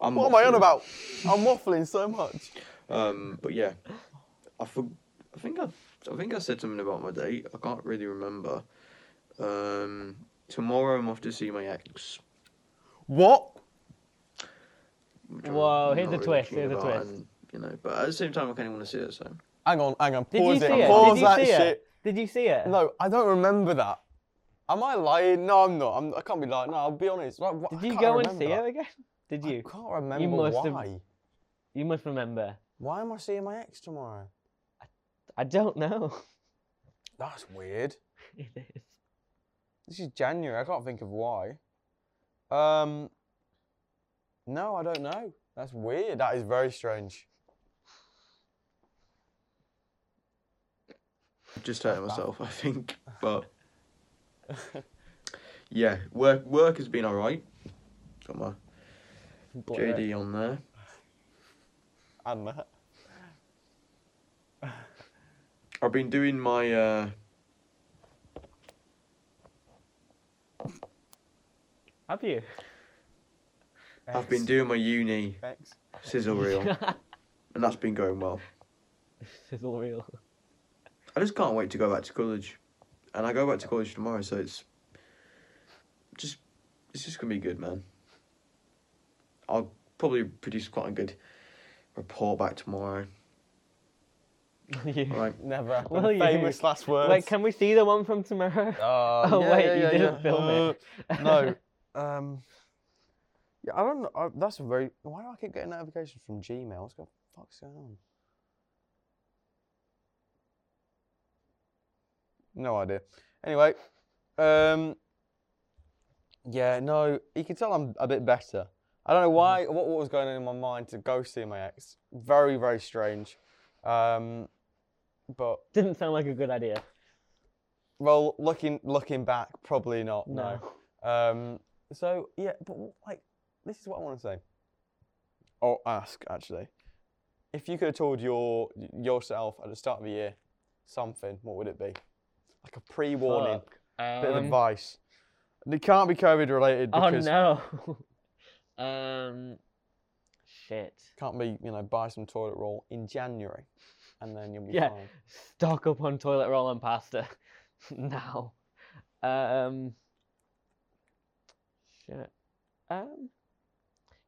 I'm What am I on about? I'm waffling so much. Um, but yeah, I, for, I think I, I think I said something about my date. I can't really remember. Um, tomorrow I'm off to see my ex. What? which Whoa, here's a really twist, here's a twist. And, you know, but at the same time, I kind of want to see her. So Hang on, hang on. Did you Pause see it. it? Pause Did you that see shit. it? Did you see it? No, I don't remember that. Am I lying? No, I'm not. I'm, I can't be lying. No, I'll be honest. Like, wha- I Did you can't go and remember see that. it again? Did you? I can't remember must have- why. You must remember. Why am I seeing my ex tomorrow? I don't know. That's weird. it is. This is January. I can't think of why. Um. No, I don't know. That's weird. That is very strange. Just hurting myself, I think. But yeah, work work has been alright. Got my Blur it. JD on there. And that. I've been doing my uh, Have you? I've been doing my uni Ex. sizzle reel, and that's been going well. Sizzle reel. I just can't wait to go back to college, and I go back to college tomorrow, so it's just it's just gonna be good, man. I'll probably produce quite a good report back tomorrow. You- Right, Never happened. Will you? Famous last words. Wait, can we see the one from tomorrow? Uh, Oh, yeah, wait, yeah, you yeah, didn't yeah. film it. Uh, no. Um. Yeah, I don't know. I, that's a very. Why do I keep getting notifications from Gmail? What's the fuck's going on? No idea. Anyway, um. Yeah, no. You can tell I'm a bit better. I don't know why. What, what was going on in my mind to go see my ex? Very, very strange. Um. But Didn't sound like a good idea. well, looking looking back, probably not. no. No. Um, so yeah, but like, this is what I want to say, or ask actually. If you could have told your yourself at the start of the year something, what would it be? Like a pre-warning, Fuck. bit of Um, advice. And it can't be COVID related Oh because no. um. Shit. can't be you know buy some toilet roll in January, and then you'll be Yeah. fine. Stock up on toilet roll and pasta now. Um. Shit. Um.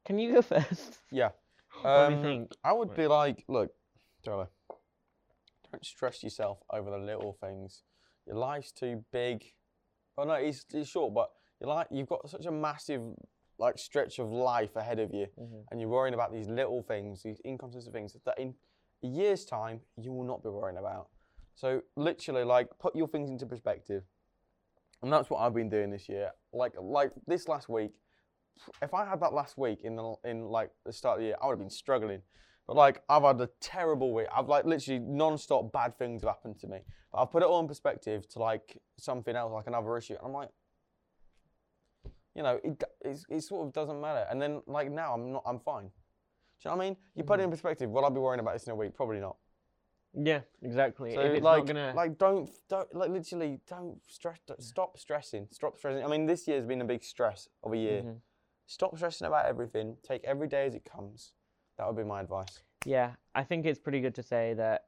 Can you go first? Yeah. What do you Um, think? I would be like, look, Tyler, don't stress yourself over the little things. Your life's too big. Oh no, it's, it's short, but you like you've got such a massive like stretch of life ahead of you, Mhm. and you're worrying about these little things, these inconsistent things that in a year's time you will not be worrying about. So literally, like, put your things into perspective, and that's what I've been doing this year. Like, like this last week, if I had that last week in the in like the start of the year, I would have been struggling. But like I've had a terrible week. I've like literally non-stop bad things have happened to me. But I've put it all in perspective to like something else, like another issue. And I'm like, you know, it, it sort of doesn't matter. And then like now I'm not, I'm fine. Do you know what I mean? You put it mm-hmm. in perspective. Will I be worrying about this in a week? Probably not. Yeah, exactly. So if it's like, not gonna, like don't don't like literally don't stress. don't- Stop stressing. Stop stressing. I mean, this year's been a big stress of a year. Mhm. Stop stressing about everything. Take every day as it comes. That would be my advice. Yeah, I think it's pretty good to say that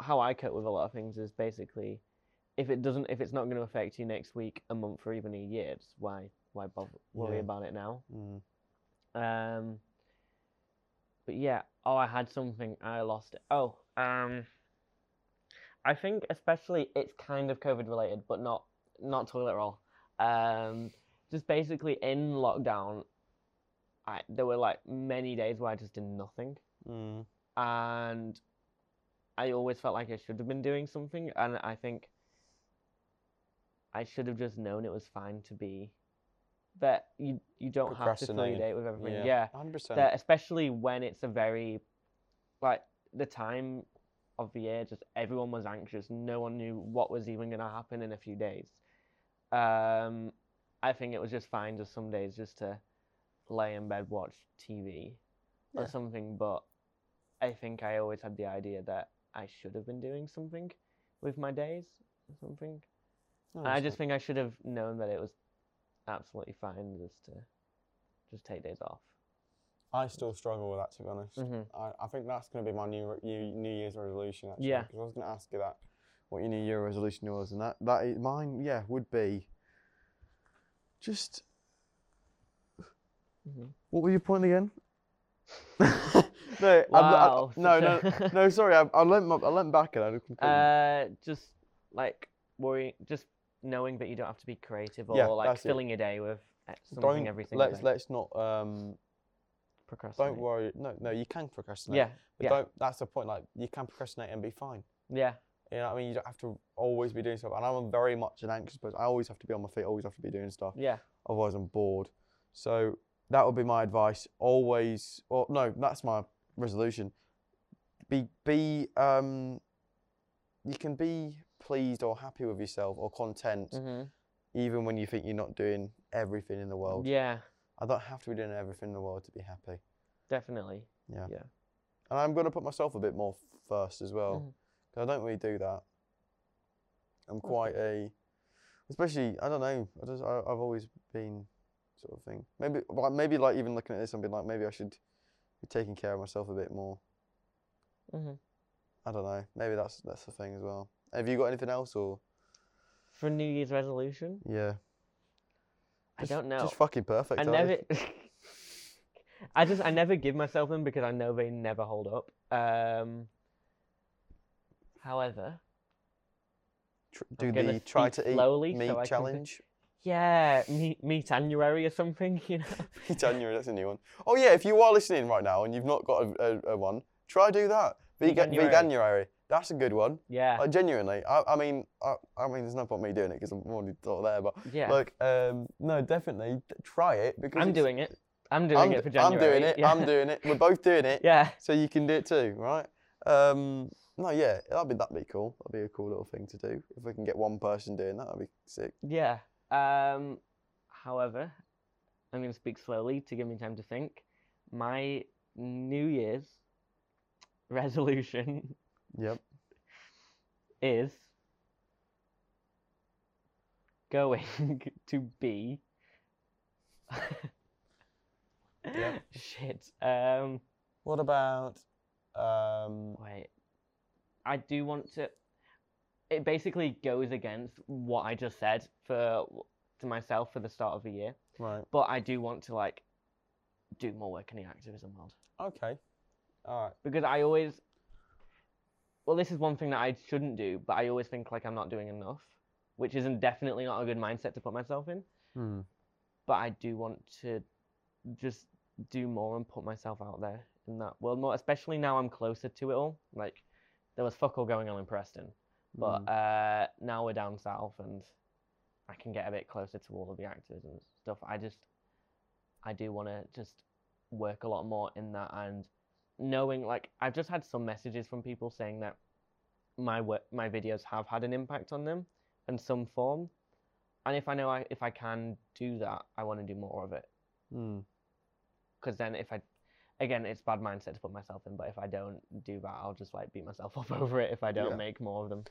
how I cope with a lot of things is basically if it doesn't if it's not going to affect you next week, a month, or even a year, it's why why bother worry Yeah. about it now. Mm. Um, but yeah, oh, I had something, I lost it. Oh, um, I think especially it's kind of COVID related, but not not toilet roll. Um, just basically in lockdown, I there were like many days where I just did nothing, Mm. and I always felt like I should have been doing something, and I think I should have just known it was fine to be that you you don't have to date with everything. Yeah. yeah Hundred percent. especially when it's a very like the time of the year just everyone was anxious. No one knew what was even going to happen in a few days. Um i think it was just fine just some days just to lay in bed watch tv Yeah. or something but i think i always had the idea that i should have been doing something with my days or something. And i just think i should have known that it was absolutely fine just to just take days off I still struggle with that to be honest. Mhm. I, I think that's going to be my new new New Year's resolution. Actually, Yeah. Because I was going to ask you that, what your New Year resolution was, and that that is, mine, yeah, would be just. Mhm. What was your point again? No, I'm- I- no, no, no. Sorry, I, I leant, my- I leant back and I completely. Uh, just like worrying, just knowing that you don't have to be creative or Yeah, like that's it. filling your day with uh, something don't every single let's let's not um Procrastinate. don't worry. No, no, you can procrastinate. Yeah, but yeah. don't. That's the point. Like you can procrastinate and be fine. yeah, You know what I mean? You don't have to always be doing stuff. And I'm very much an anxious person. I always have to be on my feet. Always have to be doing stuff. yeah. Otherwise, I'm bored. So that would be my advice. Always, or no, that's my resolution. Be be um. You can be pleased or happy with yourself or content, hmm even when you think you're not doing everything in the world. Yeah, I don't have to be doing everything in the world to be happy. definitely. Yeah. Yeah. And I'm going to put myself a bit more first as well. Mhm. 'cause I don't really do that. I'm quite a, especially I don't know. I just I, I've always been sort of thing. Maybe like maybe like even looking at this, I'm being like maybe I should be taking care of myself a bit more. Mm-hmm. I don't know. Maybe that's that's the thing as well. Have you got anything else or For New Year's resolution, yeah? I don't know. Just fucking perfect. I never. I just I never give myself them because I know they never hold up. Um. However, Tr- do the try to eat slowly meat so can challenge. yeah, meet meet January or something, you know. January, that's a new one. Oh yeah, if you are listening right now and you've not got a, a, a one, try do that. Vegan Veganuary. Veganuary. That's a good one. Yeah, Like genuinely, I, I mean, I, I mean, there's no point me doing it because I'm already sort of there. But yeah. like, um, no, definitely try it because I'm doing it. I'm doing I'm, it for I'm doing it. Yeah. I'm doing it. We're both doing it. Yeah. So you can do it too, right? Um, no, yeah, that'd be that'd be cool. That'd be a cool little thing to do. If we can get one person doing that, that'd be sick. Yeah. Um, however, I'm going to speak slowly to give me time to think. My New Year's resolution Yep. is going to be. Yep. Shit. Um, What about? Um, wait. I do want to. It basically goes against what I just said for to myself for the start of the year. right. but I do want to like do more work in the activism world Okay. All right. because I always well this is one thing that I shouldn't do but I always think like I'm not doing enough which isn't definitely not a good mindset to put myself in Hmm. but I do want to just do more and put myself out there in that world more especially now I'm closer to it all like there was fuck all going on in Preston but Mm. uh now we're down south and I can get a bit closer to all of the actors and stuff. I just I do want to just work a lot more in that and knowing like I've just had some messages from people saying that my work my videos have had an impact on them in some form. And if I know I, if I can do that, I want to do more of it Hmm. because then if I again it's bad mindset to put myself in, but if I don't do that, I'll just like beat myself up over it if I don't Yeah. make more of them.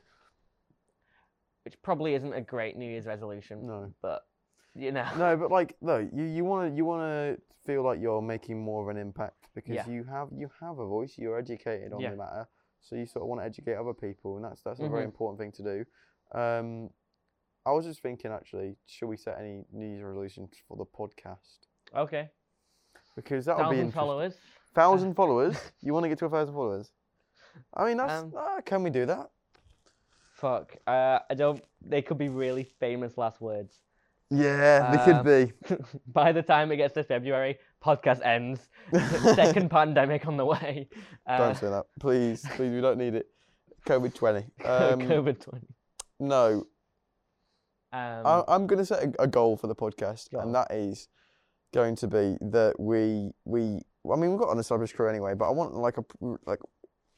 Which probably isn't a great New Year's resolution. No. But you know. No, but like no, you you want to you want to feel like you're making more of an impact because Yeah. you have you have a voice. You're educated on Yeah. the matter, so you sort of want to educate other people, and that's that's a very Mhm. important thing to do. Um, I was just thinking actually, should we set any New Year's resolutions for the podcast? Okay. Because that would be Thousand followers. Thousand followers. You want to get to a thousand followers? I mean, that's Um, ah, can we do that? Fuck. Uh, I don't. They could be really famous last words. Yeah, they could um, be. By the time it gets to February, podcast ends. Second pandemic on the way. Uh, Don't say that, please. Please, we don't need it. COVID twenty. Um, COVID twenty. no, Um, I, I'm going to set a, a goal for the podcast, Go on. and that is going to be that we we. I mean, we've got an established crew anyway, but I want like a like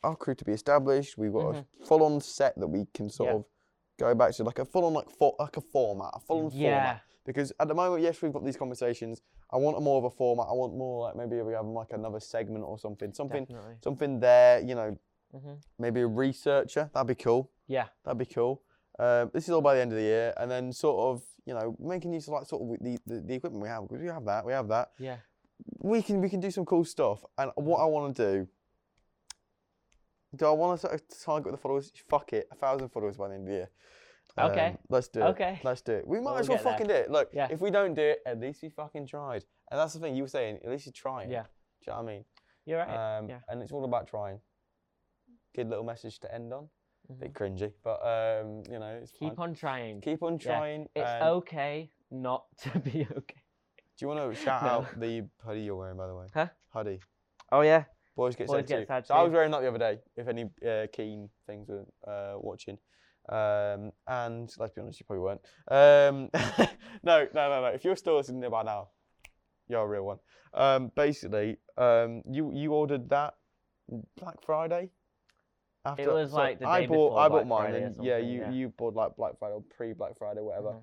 our crew to be established. We've got a full-on set that we can sort Mm-hmm. Yeah. of go back to, like a full-on like for, like a format, a full-on yeah. format. Because at the moment, yes, we've got these conversations. I want a more of a format. I want more like maybe we have like another segment or something, something, Definitely. something there. You know, hmm maybe a researcher. That'd be cool. Yeah. That'd be cool. Um, this is all by the end of the year, and then sort of, you know, making use of like sort of the, the, the equipment we have. Because we have that, we have that. Yeah. We can we can do some cool stuff. And what I want to do, do I want to sort of target the followers? Fuck it, a thousand followers by the end of the year. Okay. Um, let's do it. Okay. Let's do it. We might We'll as well get there. fucking do it. Look, Yeah. if we don't do it, at least we fucking tried. And that's the thing you were saying. At least you tried. Yeah. Do you know what I mean? You're right. Um, yeah. And it's all about trying. Good little message to end on. Mhm. Bit cringy, but um, you know, it's Keep fine. on trying. Keep on Yeah, trying. It's okay not to be okay. Do you want to shout No. out the hoodie you're wearing, by the way? Huh? Hoodie. Oh yeah. Boys get Boys sad Get too. Sad so I was wearing that the other day. If any uh, keen things were uh, watching, um, and let's be honest, you probably weren't. Um, no, no, no, no. If you're still listening by now, you're a real one. Um, basically, um, you you ordered that Black Friday. After, was like the I bought before I Black bought mine, Friday and yeah, you yeah. you bought like Black Friday or pre Black Friday, whatever. Mhm.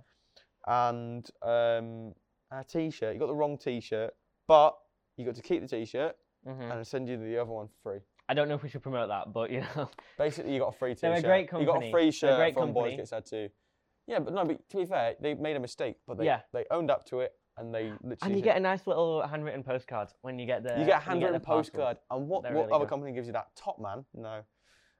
And um, a T-shirt. You got the wrong T-shirt, but you got to keep the T-shirt Mhm. and send you the other one for free. I don't know if we should promote that, but you know. Basically, you got a free They're T-shirt. a great You got a company. free They're a shirt great from Boys company. Get Sad too. Yeah, but no, but to be fair, they made a mistake, but they Yeah. they owned up to it and they literally. And you get a nice little handwritten postcard when you get the. you get a when handwritten the parcels. postcard, and what They're what really other good. company gives you that? Topman? No.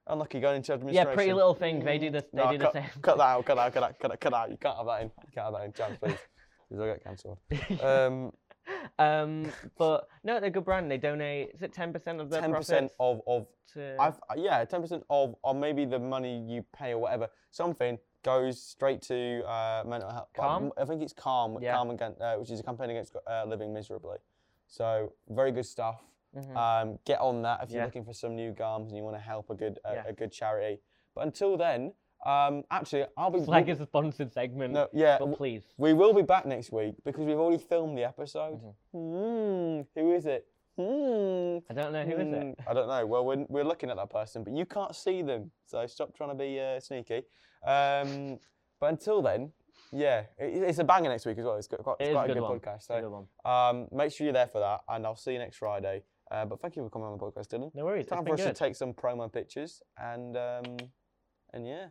Unlucky going into Yeah, administration. pretty little thing. They do the. They No, do cut, the same. cut that out. Cut that out. Cut that. Cut that. Cut that out. You can't have that in. You can't have that in. Chance, please. Because I get cancelled. Um, um, but no, they're a good brand. They donate. Is it ten percent of their ten percent of of to? I've yeah, ten percent of or maybe the money you pay or whatever something goes straight to uh, mental health. Calm? I think it's Calm, Yeah. Calm against, uh, which is a campaign against uh, living miserably. So very good stuff. Mhm. Um, get on that if you're Yeah. looking for some new gums and you want to help a good a, Yeah. a good charity. But until then, um, actually, I'll be it's like it's a sponsored segment. no, yeah. but please. we will be back next week because we've already filmed the episode. Mm-hmm. Hmm, who is it? Hmm. I don't know who is it. Mm, I don't know. Well, we're, we're looking at that person, but you can't see them. So stop trying to be uh, sneaky. Um, but until then, yeah, it, it's a banger next week as well. It's got It it's quite a good good one. podcast. Good So one. um, make sure you're there for that, and I'll see you next Friday. Uh, but thank you for coming on the podcast, Dylan. No worries. Time for us good. to take some promo pictures, and um, and yeah,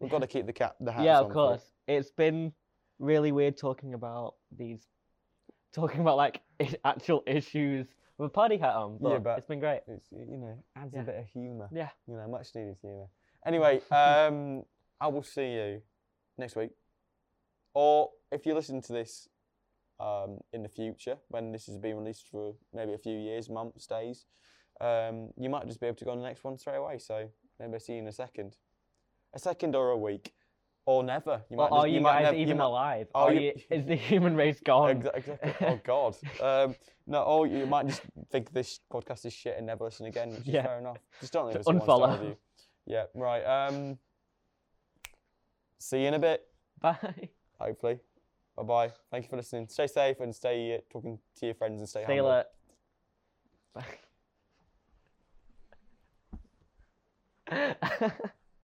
we've got to keep the cap the hats yeah, of for- course. It's been really weird talking about these, talking about like i- actual issues with a party hat on. But, Yeah, but- it's been great. It's you know adds Yeah. a bit of humour. Yeah. You know, much needed humour. Anyway, um, I will see you next week, or if you listen to this um, in the future when this is being released for maybe a few years, months, days, um, you might just be able to go on the next one straight away. So maybe I'll see you in a second, a second or a week, or never. You Well, might. are just- you, might guys nev- you even might- alive? Oh, Are you- you, is the human race gone? Exactly. Oh God. Um, no. Or you might just think this podcast is shit and never listen again, which is Yeah. fair enough. Just don't leave us Just a one-star unfollow. review. Yeah. Right. Um. See you in a bit. Bye. Hopefully. Bye bye. Thank you for listening. Stay safe and stay uh, talking to your friends and stay Stay humble. alert. Bye.